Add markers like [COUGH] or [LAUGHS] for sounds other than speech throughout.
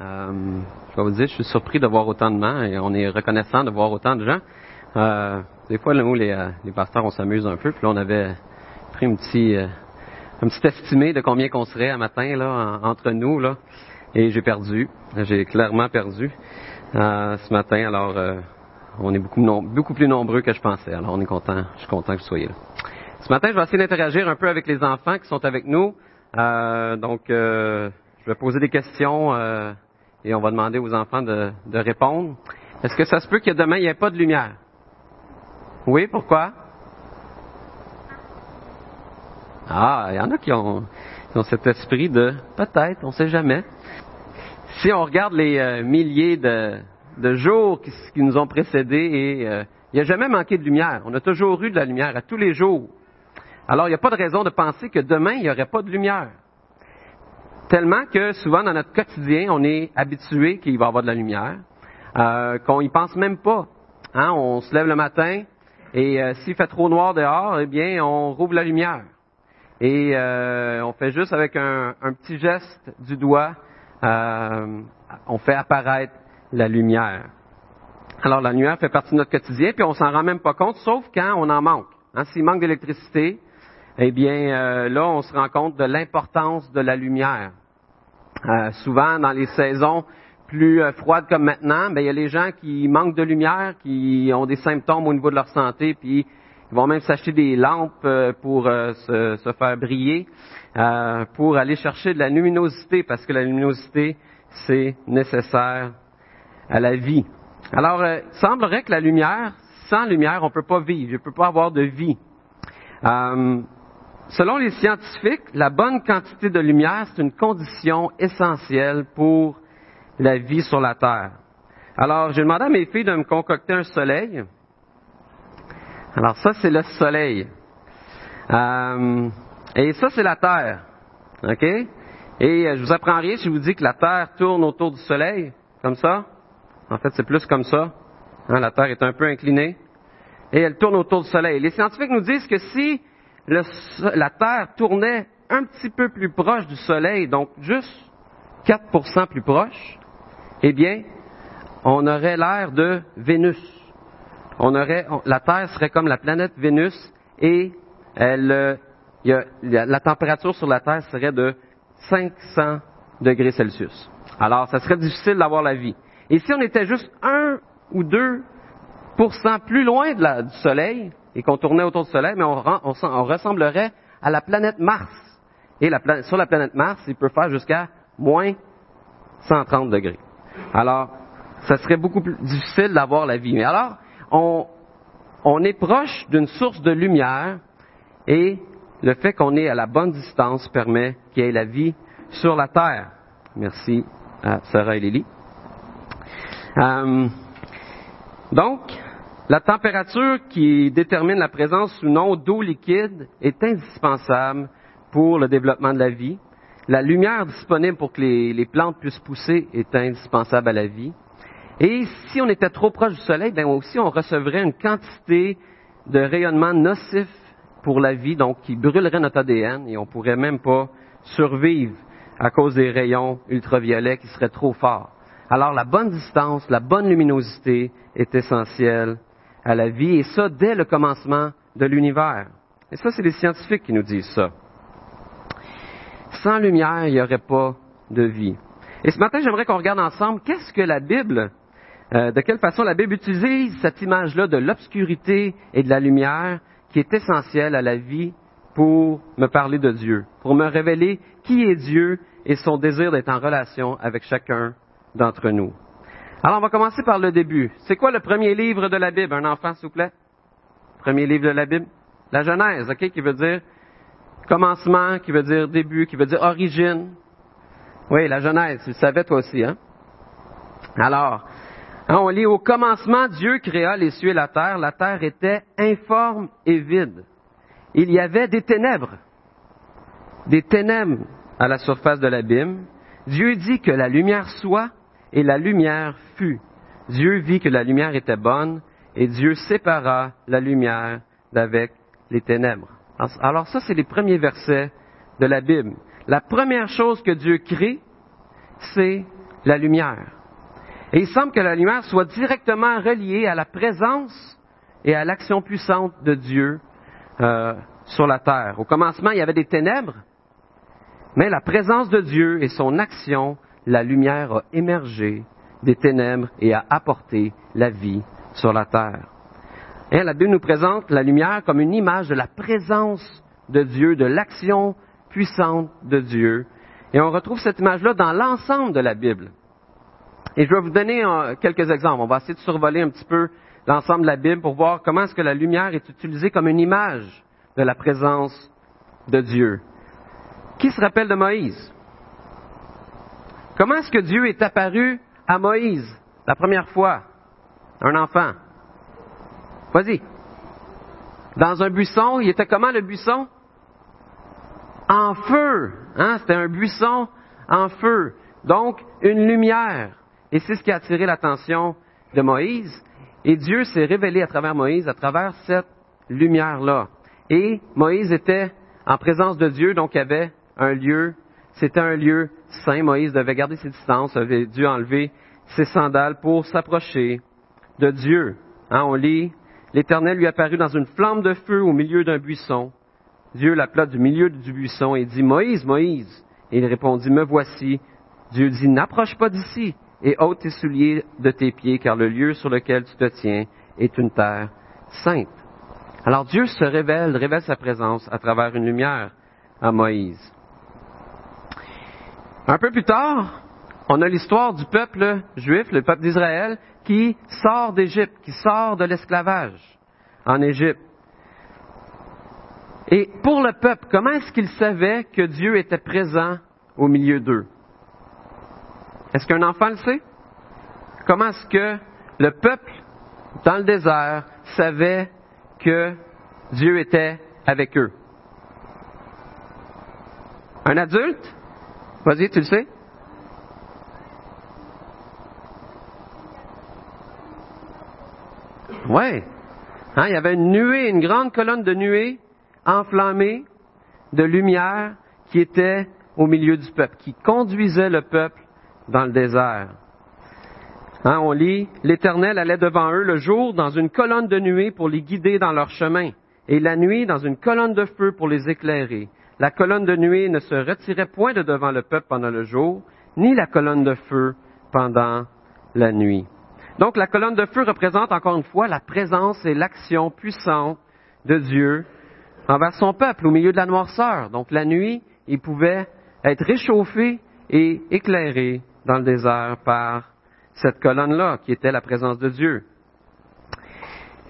Euh, je vais vous dire, je suis surpris de voir autant de gens et on est reconnaissant de voir autant de gens. Euh, des fois, nous, les, euh, les pasteurs, on s'amuse un peu. Puis là, on avait pris un petit, euh, un petit estimé de combien qu'on serait un matin là, en- entre nous. Là, et j'ai perdu. J'ai clairement perdu euh, ce matin. Alors, euh, on est beaucoup, beaucoup plus nombreux que je pensais. Alors, on est content. Je suis content que vous soyez là. Ce matin, je vais essayer d'interagir un peu avec les enfants qui sont avec nous. Euh, donc, euh, je vais poser des questions euh, et on va demander aux enfants de, répondre. Est-ce que ça se peut que demain, il n'y ait pas de lumière? Oui, pourquoi? Ah, il y en a qui ont, cet esprit de peut-être, on ne sait jamais. Si on regarde les euh, milliers de, jours qui, qui nous ont précédés, et euh, il n'y a jamais manqué de lumière. On a toujours eu de la lumière à tous les jours. Alors, il n'y a pas de raison de penser que demain, il n'y aurait pas de lumière. Tellement que souvent, dans notre quotidien, on est habitué qu'il va y avoir de la lumière, euh, qu'on y pense même pas. Hein, on se lève le matin et euh, s'il fait trop noir dehors, eh bien, on rouvre la lumière. Et euh, on fait juste avec un, petit geste du doigt, euh, on fait apparaître la lumière. Alors la lumière fait partie de notre quotidien, puis on s'en rend même pas compte, sauf quand on en manque. Hein, S'il manque d'électricité, eh bien euh, là, on se rend compte de l'importance de la lumière. Euh, souvent, dans les saisons plus euh, froides comme maintenant, ben, il y a les gens qui manquent de lumière, qui ont des symptômes au niveau de leur santé, puis ils vont même s'acheter des lampes euh, pour se, se faire briller, pour aller chercher de la luminosité, parce que la luminosité, c'est nécessaire à la vie. Alors, il semblerait que la lumière, sans lumière, on ne peut pas vivre, je ne peux pas avoir de vie. Selon les scientifiques, la bonne quantité de lumière, c'est une condition essentielle pour la vie sur la Terre. Alors, j'ai demandé à mes filles de me concocter un soleil. Alors, ça, c'est le soleil. Euh, et ça, c'est la Terre. OK? Et euh, je vous apprends rien si je vous dis que la Terre tourne autour du soleil, comme ça. En fait, c'est plus comme ça. Hein, la Terre est un peu inclinée. Et elle tourne autour du soleil. Les scientifiques nous disent que si la Terre tournait un petit peu plus proche du soleil, donc juste 4% plus proche, eh bien, on aurait l'air de Vénus. On aurait, la Terre serait comme la planète Vénus et elle, euh, la température sur la Terre serait de 500 degrés Celsius. Alors, ça serait difficile d'avoir la vie. Et si on était juste 1 ou 2% plus loin de la- du Soleil et qu'on tournait autour du Soleil, mais on, ressemblerait à la planète Mars. Et sur la planète Mars, il peut faire jusqu'à moins 130 degrés. Alors, ça serait beaucoup plus difficile d'avoir la vie. Mais alors, on, on est proche d'une source de lumière et le fait qu'on est à la bonne distance permet qu'il y ait la vie sur la Terre. Merci à Sarah et Lily. Euh, donc, la température qui détermine la présence ou non d'eau liquide est indispensable pour le développement de la vie. La lumière disponible pour que les, plantes puissent pousser est indispensable à la vie. Et si on était trop proche du soleil, bien aussi on recevrait une quantité de rayonnement nocif pour la vie, donc qui brûlerait notre ADN et on pourrait même pas survivre à cause des rayons ultraviolets qui seraient trop forts. Alors la bonne distance, la bonne luminosité est essentielle à la vie et ça dès le commencement de l'univers. Et ça, c'est les scientifiques qui nous disent ça. Sans lumière, il n'y aurait pas de vie. Et ce matin, j'aimerais qu'on regarde ensemble qu'est-ce que la Bible, euh, de quelle façon la Bible utilise cette image-là de l'obscurité et de la lumière qui est essentielle à la vie pour me parler de Dieu, pour me révéler qui est Dieu et son désir d'être en relation avec chacun d'entre nous. Alors, on va commencer par le début. C'est quoi le premier livre de la Bible? Un enfant, s'il vous plaît? Premier livre de la Bible? La Genèse, OK, qui veut dire commencement, qui veut dire début, qui veut dire origine. Oui, la Genèse, tu le savais toi aussi, hein? Alors, hein, on lit au commencement, Dieu créa les cieux et la terre. La terre était informe et vide. Il y avait des ténèbres, des ténèbres à la surface de l'abîme. Dieu dit que la lumière soit et la lumière fut. Dieu vit que la lumière était bonne et Dieu sépara la lumière d'avec les ténèbres. Alors ça, c'est les premiers versets de la Bible. La première chose que Dieu crée, c'est la lumière. Et il semble que la lumière soit directement reliée à la présence et à l'action puissante de Dieu euh, sur la terre. Au commencement, il y avait des ténèbres, mais la présence de Dieu et son action, la lumière a émergé des ténèbres et a apporté la vie sur la terre. Et la Bible nous présente la lumière comme une image de la présence de Dieu, de l'action puissante de Dieu. Et on retrouve cette image-là dans l'ensemble de la Bible. Et je vais vous donner euh, quelques exemples. On va essayer de survoler un petit peu l'ensemble de la Bible pour voir comment est-ce que la lumière est utilisée comme une image de la présence de Dieu. Qui se rappelle de Moïse? Comment est-ce que Dieu est apparu à Moïse la première fois? Un enfant. Vas-y. Dans un buisson, il était comment le buisson? En feu. Hein? C'était un buisson en feu. Donc, une lumière. Et c'est ce qui a attiré l'attention de Moïse. Et Dieu s'est révélé à travers Moïse, à travers cette lumière-là. Et Moïse était en présence de Dieu, donc il y avait un lieu, c'était un lieu saint. Moïse devait garder ses distances, avait dû enlever ses sandales pour s'approcher de Dieu. Hein, on lit, l'Éternel lui apparut dans une flamme de feu au milieu d'un buisson. Dieu l'appela du milieu du buisson et dit, Moïse, Moïse. Et il répondit, Me voici. Dieu dit, N'approche pas d'ici et ôte tes souliers de tes pieds, car le lieu sur lequel tu te tiens est une terre sainte. Alors Dieu se révèle, révèle sa présence à travers une lumière à Moïse. Un peu plus tard, on a l'histoire du peuple juif, le peuple d'Israël, qui sort d'Égypte, qui sort de l'esclavage en Égypte. Et pour le peuple, comment est-ce qu'il savait que Dieu était présent au milieu d'eux? Est-ce qu'un enfant le sait? Comment est-ce que le peuple dans le désert savait que Dieu était avec eux? Un adulte? Vas-y, tu le sais? Oui. Hein, il y avait une nuée, une grande colonne de nuée enflammée de lumière qui était au milieu du peuple, qui conduisait le peuple dans le désert. Hein, on lit, l'Éternel allait devant eux le jour dans une colonne de nuée pour les guider dans leur chemin, et la nuit dans une colonne de feu pour les éclairer. La colonne de nuée ne se retirait point de devant le peuple pendant le jour, ni la colonne de feu pendant la nuit. Donc la colonne de feu représente encore une fois la présence et l'action puissante de Dieu envers son peuple au milieu de la noirceur. Donc la nuit, il pouvait être réchauffé et éclairé dans le désert par cette colonne-là, qui était la présence de Dieu.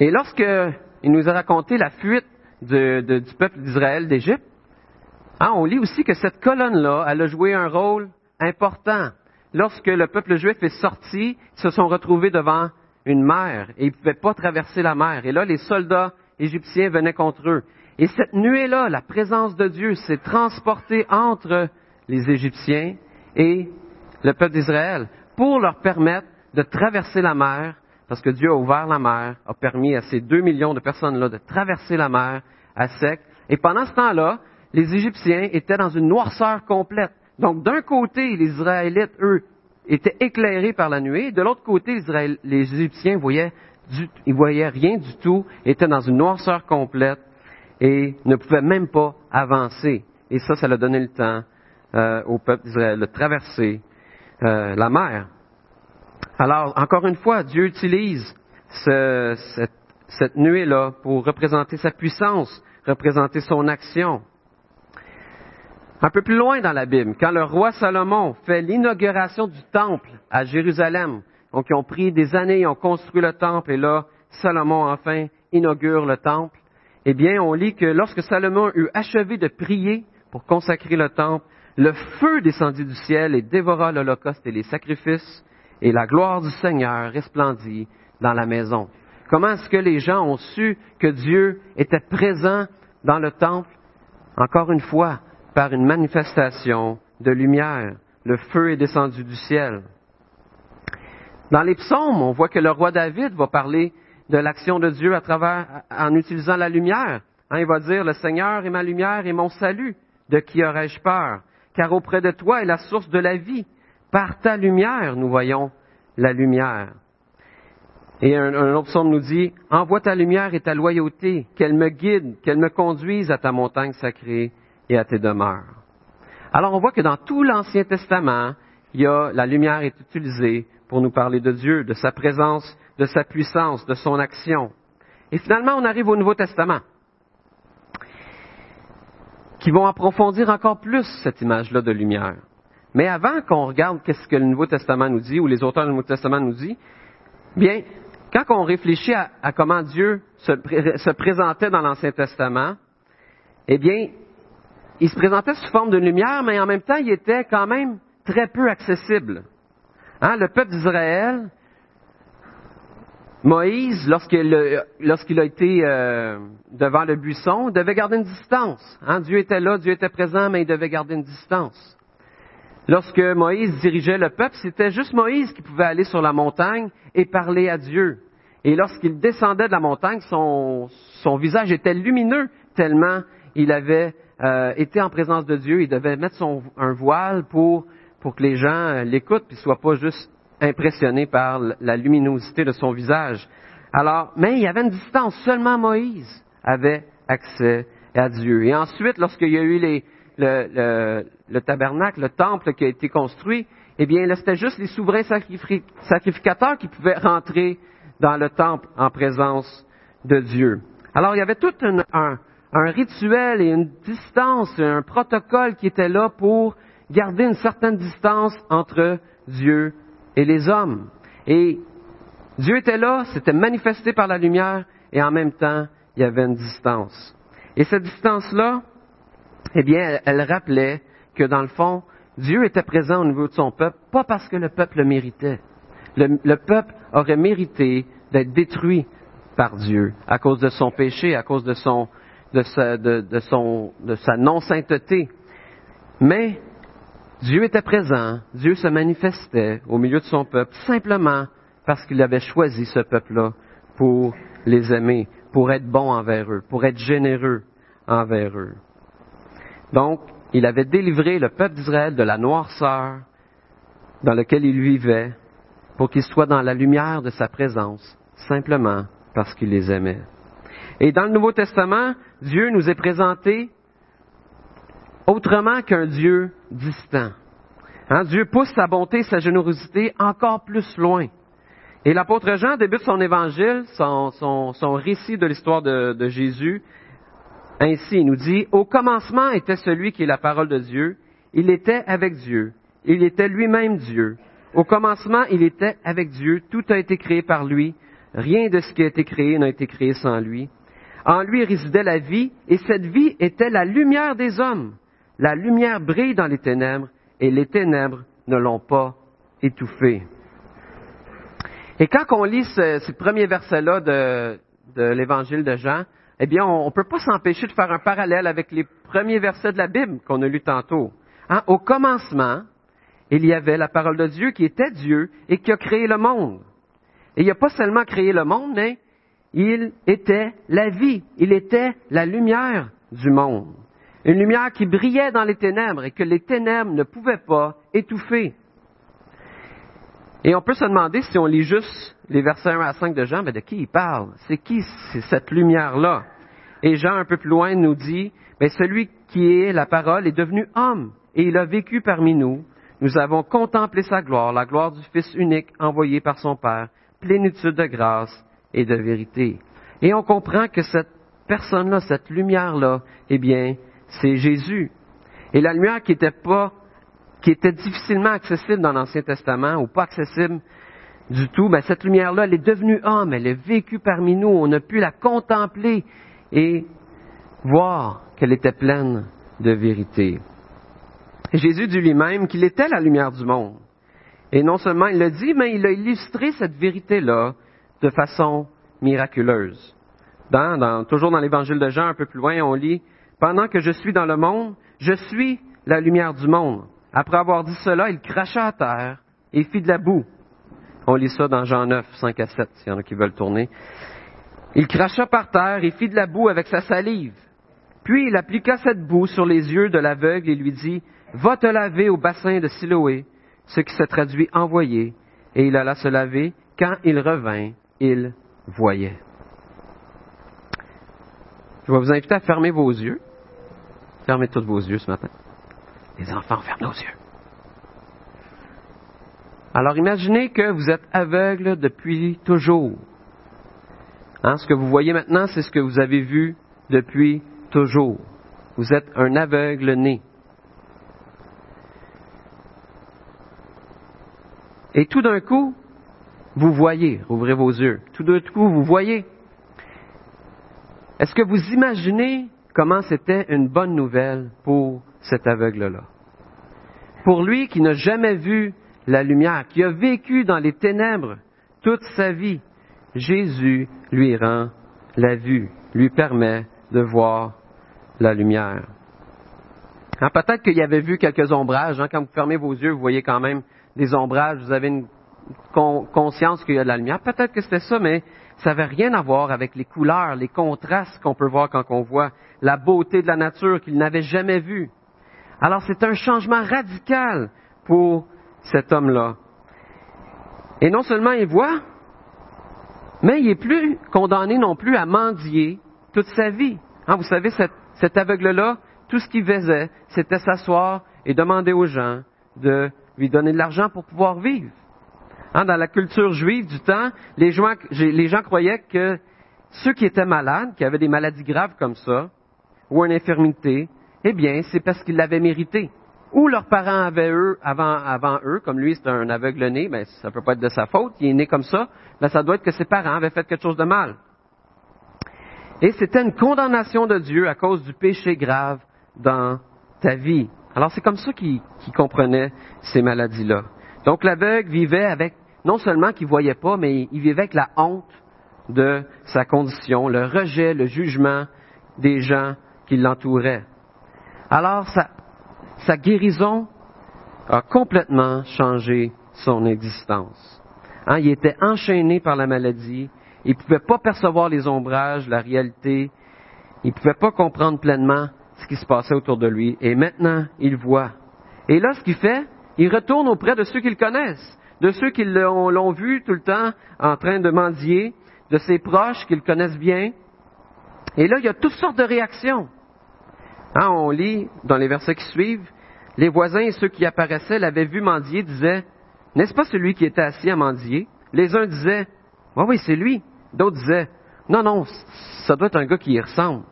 Et lorsqu'il nous a raconté la fuite du peuple d'Israël d'Égypte, hein, on lit aussi que cette colonne-là, elle a joué un rôle important. Lorsque le peuple juif est sorti, ils se sont retrouvés devant une mer et ils ne pouvaient pas traverser la mer. Et là, les soldats égyptiens venaient contre eux. Et cette nuée-là, la présence de Dieu s'est transportée entre les Égyptiens et le peuple d'Israël pour leur permettre de traverser la mer, parce que Dieu a ouvert la mer, a permis à ces deux millions de personnes-là de traverser la mer à sec. Et pendant ce temps-là, les Égyptiens étaient dans une noirceur complète. Donc d'un côté, les Israélites, eux, étaient éclairés par la nuée. De l'autre côté, les, Égyptiens voyaient, ils voyaient rien du tout, étaient dans une noirceur complète et ne pouvaient même pas avancer. Et ça, ça leur donné le temps euh, au peuple d'Israël de traverser euh, la mer. Alors, encore une fois, Dieu utilise cette, cette nuée-là pour représenter sa puissance, représenter son action. Un peu plus loin dans la Bible, quand le roi Salomon fait l'inauguration du temple à Jérusalem, donc ils ont pris des années, ils ont construit le temple, et là, Salomon enfin inaugure le temple, eh bien, on lit que lorsque Salomon eut achevé de prier pour consacrer le temple, le feu descendit du ciel et dévora l'holocauste et les sacrifices, et la gloire du Seigneur resplendit dans la maison. Comment est-ce que les gens ont su que Dieu était présent dans le temple? Encore une fois, par une manifestation de lumière. Le feu est descendu du ciel. Dans les psaumes, on voit que le roi David va parler de l'action de Dieu en utilisant la lumière. Hein, il va dire, le Seigneur est ma lumière et mon salut. De qui aurais-je peur? car auprès de toi est la source de la vie. Par ta lumière, nous voyons la lumière. Et un, autre psaume nous dit, Envoie ta lumière et ta loyauté, qu'elle me guide, qu'elle me conduise à ta montagne sacrée et à tes demeures. Alors on voit que dans tout l'Ancien Testament, il y a, la lumière est utilisée pour nous parler de Dieu, de sa présence, de sa puissance, de son action. Et finalement, on arrive au Nouveau Testament, qui vont approfondir encore plus cette image-là de lumière. Mais avant qu'on regarde qu'est-ce que le Nouveau Testament nous dit, ou les auteurs du Nouveau Testament nous disent, bien, quand on réfléchit à, comment Dieu se, se présentait dans l'Ancien Testament, eh bien, il se présentait sous forme de lumière, mais en même temps, il était quand même très peu accessible. Hein, le peuple d'Israël, Moïse, lorsqu'il, a été euh, devant le buisson, devait garder une distance. Hein, Dieu était là, Dieu était présent, mais il devait garder une distance. Lorsque Moïse dirigeait le peuple, c'était juste Moïse qui pouvait aller sur la montagne et parler à Dieu. Et lorsqu'il descendait de la montagne, son visage était lumineux tellement il avait euh, été en présence de Dieu. Il devait mettre son, un voile pour pour que les gens euh, l'écoutent puis soient pas juste impressionnés par la luminosité de son visage. Alors, mais il y avait une distance. Seulement Moïse avait accès à Dieu. Et ensuite, lorsqu'il y a eu les, le, le, tabernacle, le temple qui a été construit, eh bien, là, c'était juste les souverains sacrificateurs qui pouvaient rentrer dans le temple en présence de Dieu. Alors, il y avait tout un, un, un rituel et une distance, un protocole qui était là pour garder une certaine distance entre Dieu et les hommes. Et Dieu était là, c'était manifesté par la lumière, et en même temps, il y avait une distance. Et cette distance-là, eh bien, elle, rappelait que dans le fond, Dieu était présent au niveau de son peuple, pas parce que le peuple le méritait. Le, peuple aurait mérité d'être détruit par Dieu à cause de son péché, à cause de son, de sa, de son, de sa non-sainteté. Mais Dieu était présent, Dieu se manifestait au milieu de son peuple simplement parce qu'il avait choisi ce peuple-là pour les aimer, pour être bon envers eux, pour être généreux envers eux. Donc, il avait délivré le peuple d'Israël de la noirceur dans laquelle il vivait pour qu'il soit dans la lumière de sa présence, simplement parce qu'il les aimait. Et dans le Nouveau Testament, Dieu nous est présenté autrement qu'un Dieu distant. Hein, Dieu pousse sa bonté, sa générosité encore plus loin. Et l'apôtre Jean débute son évangile, son, récit de l'histoire de, de, Jésus, ainsi. Il nous dit, Au commencement était celui qui est la parole de Dieu. Il était avec Dieu. Il était lui-même Dieu. Au commencement, il était avec Dieu. Tout a été créé par lui. Rien de ce qui a été créé n'a été créé sans lui. En lui résidait la vie, et cette vie était la lumière des hommes. La lumière brille dans les ténèbres et les ténèbres ne l'ont pas étouffée. Et quand on lit ce, premier verset-là de, l'évangile de Jean, eh bien, on ne peut pas s'empêcher de faire un parallèle avec les premiers versets de la Bible qu'on a lus tantôt. Hein, au commencement, il y avait la parole de Dieu qui était Dieu et qui a créé le monde. Et il n'a pas seulement créé le monde, mais il était la vie, il était la lumière du monde une lumière qui brillait dans les ténèbres et que les ténèbres ne pouvaient pas étouffer. Et on peut se demander si on lit juste les versets 1 à 5 de Jean, mais de qui il parle? C'est qui cette lumière-là? Et Jean, un peu plus loin, nous dit, mais celui qui est la parole est devenu homme et il a vécu parmi nous. Nous avons contemplé sa gloire, la gloire du Fils unique envoyé par son Père, plénitude de grâce et de vérité. Et on comprend que cette personne-là, cette lumière-là, eh bien, c'est Jésus. Et la lumière qui était pas, qui était difficilement accessible dans l'Ancien Testament ou pas accessible du tout, ben cette lumière-là, elle est devenue homme, elle est vécue parmi nous, on a pu la contempler et voir qu'elle était pleine de vérité. Jésus dit lui-même qu'il était la lumière du monde. Et non seulement il l'a dit, mais il a illustré cette vérité-là de façon miraculeuse. toujours dans l'évangile de Jean, un peu plus loin, on lit pendant que je suis dans le monde, je suis la lumière du monde. Après avoir dit cela, il cracha à terre et fit de la boue. On lit ça dans Jean 9, 5 à 7, s'il y en a qui veulent tourner. Il cracha par terre et fit de la boue avec sa salive. Puis il appliqua cette boue sur les yeux de l'aveugle et lui dit, Va te laver au bassin de Siloé, ce qui se traduit envoyé, et il alla se laver. Quand il revint, il voyait. Je vais vous inviter à fermer vos yeux. Fermez tous vos yeux ce matin. Les enfants, fermez nos yeux. Alors imaginez que vous êtes aveugle depuis toujours. Hein, ce que vous voyez maintenant, c'est ce que vous avez vu depuis toujours. Vous êtes un aveugle né. Et tout d'un coup, vous voyez, ouvrez vos yeux, tout d'un coup, vous voyez. Est-ce que vous imaginez comment c'était une bonne nouvelle pour cet aveugle-là? Pour lui qui n'a jamais vu la lumière, qui a vécu dans les ténèbres toute sa vie, Jésus lui rend la vue, lui permet de voir la lumière. Hein, peut-être qu'il avait vu quelques ombrages. Hein, quand vous fermez vos yeux, vous voyez quand même des ombrages. Vous avez une conscience qu'il y a de la lumière. Peut-être que c'était ça, mais ça n'avait rien à voir avec les couleurs, les contrastes qu'on peut voir quand on voit la beauté de la nature qu'il n'avait jamais vue. Alors c'est un changement radical pour cet homme-là. Et non seulement il voit, mais il n'est plus condamné non plus à mendier toute sa vie. Hein, vous savez, cet, aveugle-là, tout ce qu'il faisait, c'était s'asseoir et demander aux gens de lui donner de l'argent pour pouvoir vivre. Hein, dans la culture juive du temps, les gens, croyaient que ceux qui étaient malades, qui avaient des maladies graves comme ça, ou une infirmité, eh bien, c'est parce qu'ils l'avaient mérité ou leurs parents avaient eux avant, eux, comme lui c'est un aveugle né, mais ça peut pas être de sa faute, il est né comme ça, mais ça doit être que ses parents avaient fait quelque chose de mal. Et c'était une condamnation de Dieu à cause du péché grave dans ta vie. Alors c'est comme ça qu'il comprenait ces maladies-là. Donc l'aveugle vivait avec, non seulement qu'il voyait pas, mais il vivait avec la honte de sa condition, le rejet, le jugement des gens qui l'entouraient. Alors sa guérison a complètement changé son existence. Hein, il était enchaîné par la maladie, il ne pouvait pas percevoir les ombrages, la réalité, il ne pouvait pas comprendre pleinement ce qui se passait autour de lui, et maintenant il voit. Et là, ce qu'il fait, il retourne auprès de ceux qu'il connaissent, de ceux qui l'ont vu tout le temps en train de mendier, de ses proches qu'il connaissent bien. Et là, il y a toutes sortes de réactions. Hein, on lit dans les versets qui suivent, les voisins et ceux qui apparaissaient l'avaient vu mendier, disaient, n'est-ce pas celui qui était assis à mendier? Les uns disaient, oui, oui, c'est lui. D'autres disaient, non, non, ça doit être un gars qui y ressemble.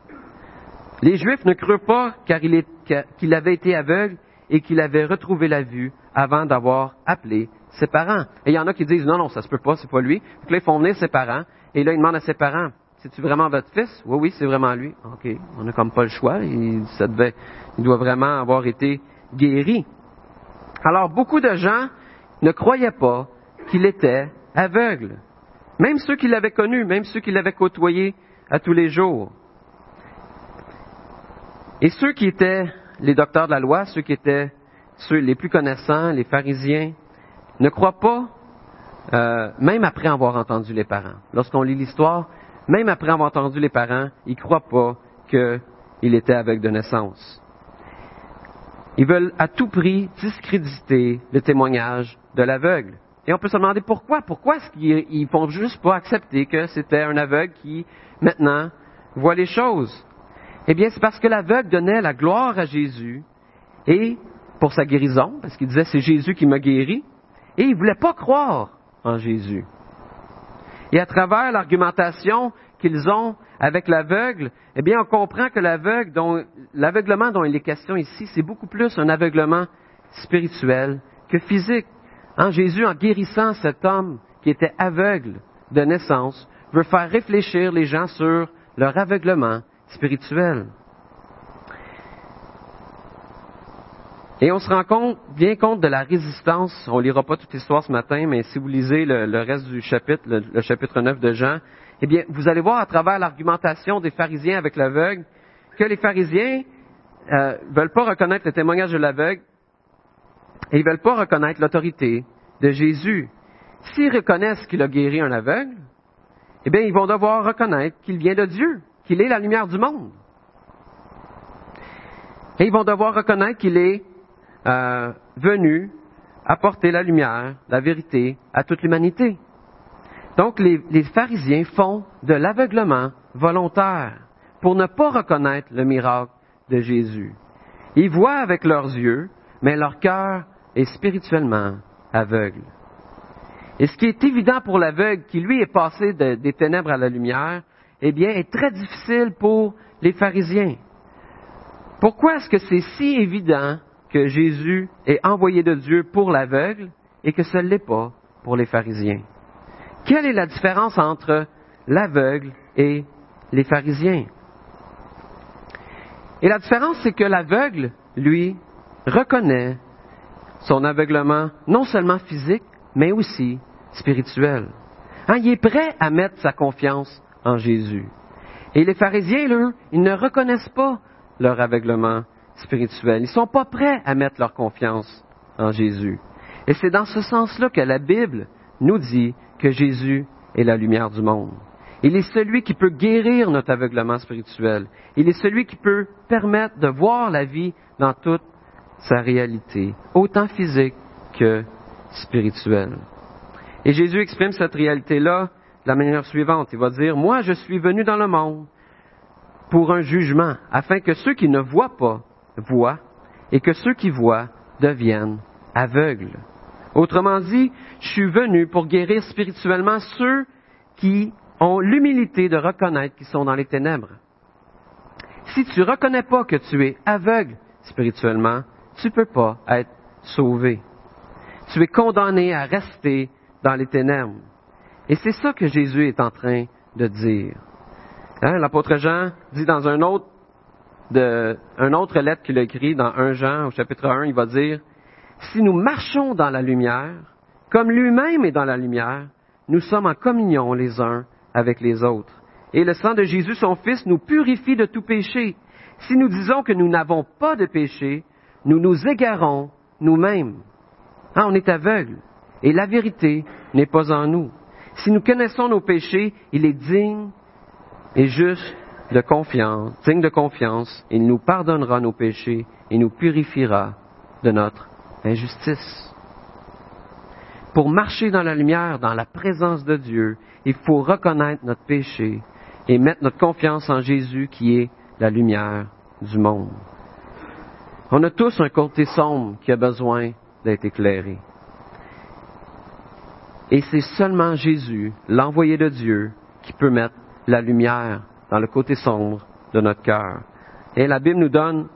Les Juifs ne crurent pas car qu'il avait été aveugle et qu'il avait retrouvé la vue avant d'avoir appelé ses parents. Et il y en a qui disent, non, non, ça se peut pas, c'est pas lui. Donc là, ils font venir ses parents et là, ils demandent à ses parents, c'est-tu vraiment votre fils? Oui, oui, c'est vraiment lui. OK. On n'a comme pas le choix. Il, ça devait, il doit vraiment avoir été guéri. Alors, beaucoup de gens ne croyaient pas qu'il était aveugle. Même ceux qui l'avaient connu, même ceux qui l'avaient côtoyé à tous les jours. Et ceux qui étaient les docteurs de la loi, ceux qui étaient ceux les plus connaissants, les pharisiens, ne croient pas, euh, même après avoir entendu les parents. Lorsqu'on lit l'histoire, même après avoir entendu les parents, ils ne croient pas qu'il était aveugle de naissance. Ils veulent à tout prix discréditer le témoignage de l'aveugle. Et on peut se demander pourquoi. Pourquoi est-ce qu'ils ne font juste pas accepter que c'était un aveugle qui, maintenant, voit les choses? Eh bien, c'est parce que l'aveugle donnait la gloire à Jésus et pour sa guérison, parce qu'il disait c'est Jésus qui m'a guéri, et il ne voulait pas croire en Jésus. Et à travers l'argumentation qu'ils ont avec l'aveugle, eh bien, on comprend que l'aveugle, dont, l'aveuglement dont il est question ici, c'est beaucoup plus un aveuglement spirituel que physique. En Jésus, en guérissant cet homme qui était aveugle de naissance, veut faire réfléchir les gens sur leur aveuglement spirituel. Et on se rend compte, bien compte de la résistance. On lira pas toute l'histoire ce matin, mais si vous lisez le, reste du chapitre, le, chapitre 9 de Jean, eh bien, vous allez voir à travers l'argumentation des pharisiens avec l'aveugle que les pharisiens euh, veulent pas reconnaître le témoignage de l'aveugle et ils veulent pas reconnaître l'autorité de Jésus. S'ils reconnaissent qu'il a guéri un aveugle, eh bien, ils vont devoir reconnaître qu'il vient de Dieu, qu'il est la lumière du monde. Et ils vont devoir reconnaître qu'il est euh, venu apporter la lumière, la vérité à toute l'humanité. Donc les, pharisiens font de l'aveuglement volontaire pour ne pas reconnaître le miracle de Jésus. Ils voient avec leurs yeux, mais leur cœur est spirituellement aveugle. Et ce qui est évident pour l'aveugle, qui lui est passé de, des ténèbres à la lumière, eh bien, est très difficile pour les pharisiens. Pourquoi est-ce que c'est si évident que Jésus est envoyé de Dieu pour l'aveugle et que ce l'est pas pour les pharisiens? Quelle est la différence entre l'aveugle et les pharisiens? Et la différence, c'est que l'aveugle, lui, reconnaît son aveuglement non seulement physique, mais aussi spirituel. Hein, il est prêt à mettre sa confiance en Jésus. Et les pharisiens, eux, ils ne reconnaissent pas leur aveuglement spirituel. Ils ne sont pas prêts à mettre leur confiance en Jésus. Et c'est dans ce sens-là que la Bible nous dit que Jésus est la lumière du monde. Il est celui qui peut guérir notre aveuglement spirituel. Il est celui qui peut permettre de voir la vie dans toute sa réalité, autant physique que spirituelle. Et Jésus exprime cette réalité-là la manière suivante. Il va dire, moi je suis venu dans le monde pour un jugement, afin que ceux qui ne voient pas voient, et que ceux qui voient deviennent aveugles. Autrement dit, je suis venu pour guérir spirituellement ceux qui ont l'humilité de reconnaître qu'ils sont dans les ténèbres. Si tu ne reconnais pas que tu es aveugle spirituellement, tu ne peux pas être sauvé. Tu es condamné à rester dans les ténèbres. Et c'est ça que Jésus est en train de dire. Hein, l'apôtre Jean dit dans un autre, autre lettre qu'il a écrit dans 1 Jean au chapitre 1, il va dire, si nous marchons dans la lumière, comme lui-même est dans la lumière, nous sommes en communion les uns avec les autres. Et le sang de Jésus, son Fils, nous purifie de tout péché. Si nous disons que nous n'avons pas de péché, nous nous égarons nous-mêmes. Ah, on est aveugle. Et la vérité n'est pas en nous. Si nous connaissons nos péchés, il est digne et juste de confiance, digne de confiance, il nous pardonnera nos péchés et nous purifiera de notre injustice. Pour marcher dans la lumière, dans la présence de Dieu, il faut reconnaître notre péché et mettre notre confiance en Jésus qui est la lumière du monde. On a tous un côté sombre qui a besoin d'être éclairé. Et c'est seulement Jésus, l'envoyé de Dieu, qui peut mettre la lumière dans le côté sombre de notre cœur. Et la Bible nous donne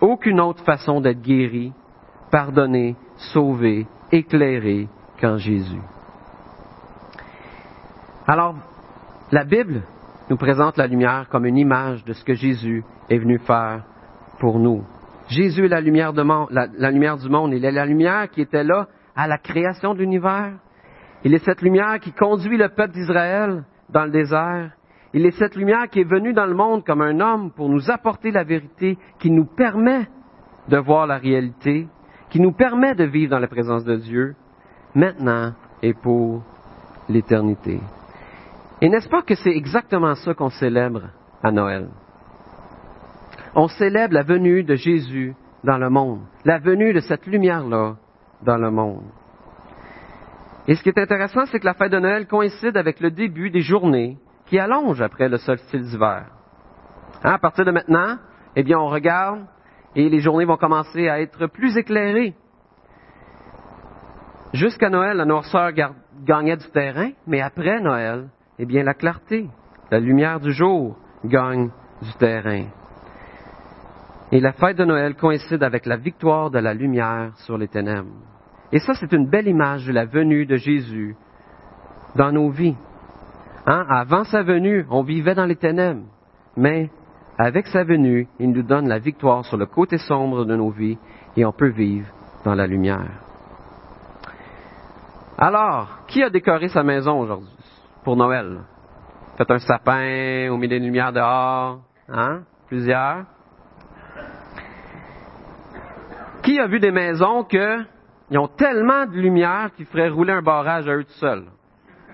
aucune autre façon d'être guéri, pardonné, sauvé, éclairé qu'en Jésus. Alors, la Bible nous présente la lumière comme une image de ce que Jésus est venu faire pour nous. Jésus est la lumière, la lumière du monde. Il est la lumière qui était là à la création de l'univers. Il est cette lumière qui conduit le peuple d'Israël dans le désert. Il est cette lumière qui est venue dans le monde comme un homme pour nous apporter la vérité, qui nous permet de voir la réalité, qui nous permet de vivre dans la présence de Dieu, maintenant et pour l'éternité. Et n'est-ce pas que c'est exactement ça qu'on célèbre à Noël? On célèbre la venue de Jésus dans le monde, la venue de cette lumière-là dans le monde. Et ce qui est intéressant, c'est que la fête de Noël coïncide avec le début des journées qui allongent après le solstice d'hiver. Hein, à partir de maintenant, eh bien, on regarde et les journées vont commencer à être plus éclairées. Jusqu'à Noël, la noirceur gagnait du terrain, mais après Noël, eh bien, la clarté, la lumière du jour gagne du terrain. Et la fête de Noël coïncide avec la victoire de la lumière sur les ténèbres. Et ça, c'est une belle image de la venue de Jésus dans nos vies. Hein? Avant sa venue, on vivait dans les ténèbres, mais avec sa venue, il nous donne la victoire sur le côté sombre de nos vies et on peut vivre dans la lumière. Alors, qui a décoré sa maison aujourd'hui pour Noël? Faites un sapin au milieu des lumières dehors, hein? Plusieurs? Qui a vu des maisons que ils ont tellement de lumière qu'ils feraient rouler un barrage à eux tout seuls.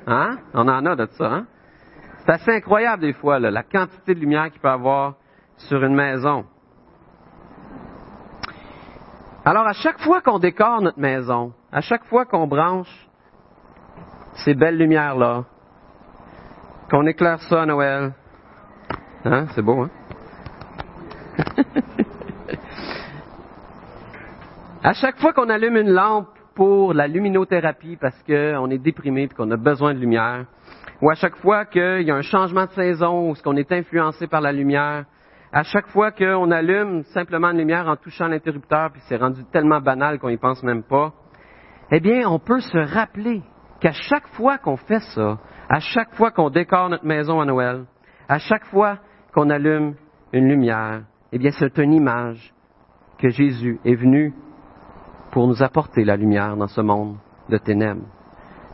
Hein? On en a de ça, hein? C'est assez incroyable des fois, la quantité de lumière qu'il peut avoir sur une maison. Alors à chaque fois qu'on décore notre maison, à chaque fois qu'on branche ces belles lumières-là, qu'on éclaire ça à Noël, hein, c'est beau, hein? [LAUGHS] à chaque fois qu'on allume une lampe pour la luminothérapie parce qu'on est déprimé et qu'on a besoin de lumière, ou à chaque fois qu'il y a un changement de saison ou qu'on est influencé par la lumière, à chaque fois qu'on allume simplement une lumière en touchant l'interrupteur, puis c'est rendu tellement banal qu'on y pense même pas, eh bien, on peut se rappeler qu'à chaque fois qu'on fait ça, à chaque fois qu'on décore notre maison à Noël, à chaque fois qu'on allume une lumière, eh bien, c'est une image que Jésus est venu pour nous apporter la lumière dans ce monde de ténèbres.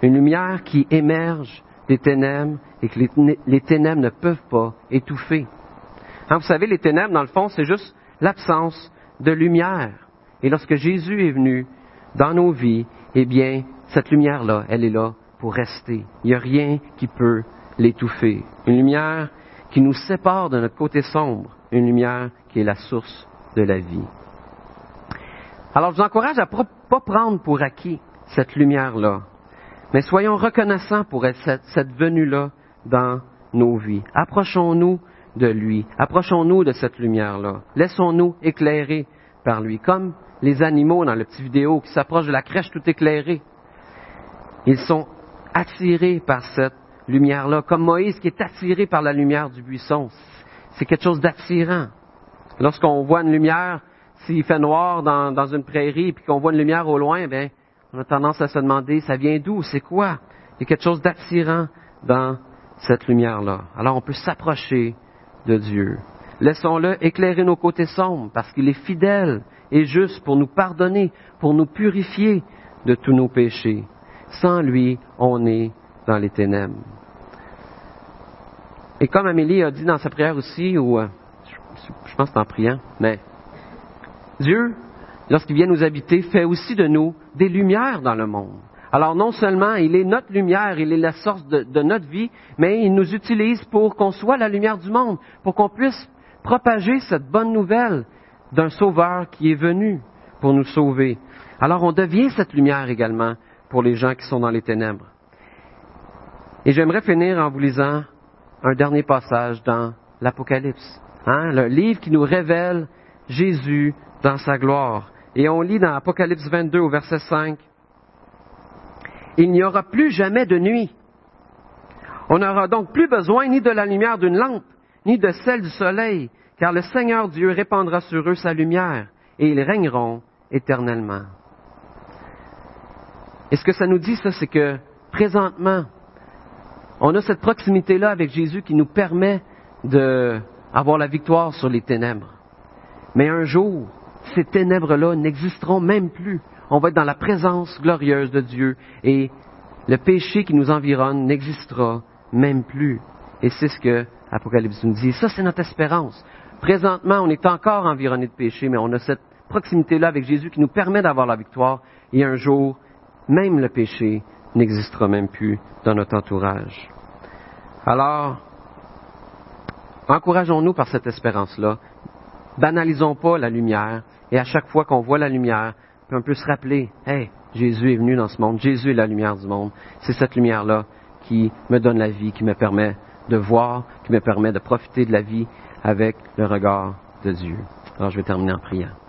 Une lumière qui émerge des ténèbres et que les, ténèbres ne peuvent pas étouffer. Hein, vous savez, les ténèbres, dans le fond, c'est juste l'absence de lumière. Et lorsque Jésus est venu dans nos vies, eh bien, cette lumière-là, elle est là pour rester. Il n'y a rien qui peut l'étouffer. Une lumière qui nous sépare de notre côté sombre, une lumière qui est la source de la vie. Alors, je vous encourage à ne pas prendre pour acquis cette lumière-là, mais soyons reconnaissants pour cette venue-là dans nos vies. Approchons-nous de lui. Approchons-nous de cette lumière-là. Laissons-nous éclairer par lui, comme les animaux dans la petite vidéo qui s'approchent de la crèche tout éclairés. Ils sont attirés par cette lumière-là, comme Moïse qui est attiré par la lumière du buisson. C'est quelque chose d'attirant. Lorsqu'on voit une lumière, s'il fait noir dans, une prairie, puis qu'on voit une lumière au loin, ben, on a tendance à se demander, ça vient d'où, c'est quoi? Il y a quelque chose d'attirant dans cette lumière-là. Alors on peut s'approcher de Dieu. Laissons-le éclairer nos côtés sombres, parce qu'il est fidèle et juste pour nous pardonner, pour nous purifier de tous nos péchés. Sans lui, on est dans les ténèbres. Et comme Amélie a dit dans sa prière aussi, ou euh, je pense que c'est en priant, mais Dieu, lorsqu'il vient nous habiter, fait aussi de nous des lumières dans le monde. Alors non seulement il est notre lumière, il est la source de, notre vie, mais il nous utilise pour qu'on soit la lumière du monde, pour qu'on puisse propager cette bonne nouvelle d'un sauveur qui est venu pour nous sauver. Alors on devient cette lumière également pour les gens qui sont dans les ténèbres. Et j'aimerais finir en vous lisant un dernier passage dans l'Apocalypse, hein, le livre qui nous révèle Jésus dans sa gloire. Et on lit dans Apocalypse 22 au verset 5, Il n'y aura plus jamais de nuit. On n'aura donc plus besoin ni de la lumière d'une lampe, ni de celle du soleil, car le Seigneur Dieu répandra sur eux sa lumière, et ils régneront éternellement. Et ce que ça nous dit, ça, c'est que présentement, on a cette proximité-là avec Jésus qui nous permet d'avoir la victoire sur les ténèbres. Mais un jour, ces ténèbres-là n'existeront même plus. On va être dans la présence glorieuse de Dieu et le péché qui nous environne n'existera même plus. Et c'est ce que Apocalypse nous dit. Ça, c'est notre espérance. Présentement, on est encore environné de péché, mais on a cette proximité-là avec Jésus qui nous permet d'avoir la victoire. Et un jour, même le péché n'existera même plus dans notre entourage. Alors, encourageons-nous par cette espérance-là. Banalisons pas la lumière. Et à chaque fois qu'on voit la lumière, on peut se rappeler, hey, Jésus est venu dans ce monde. Jésus est la lumière du monde. C'est cette lumière-là qui me donne la vie, qui me permet de voir, qui me permet de profiter de la vie avec le regard de Dieu. Alors je vais terminer en priant.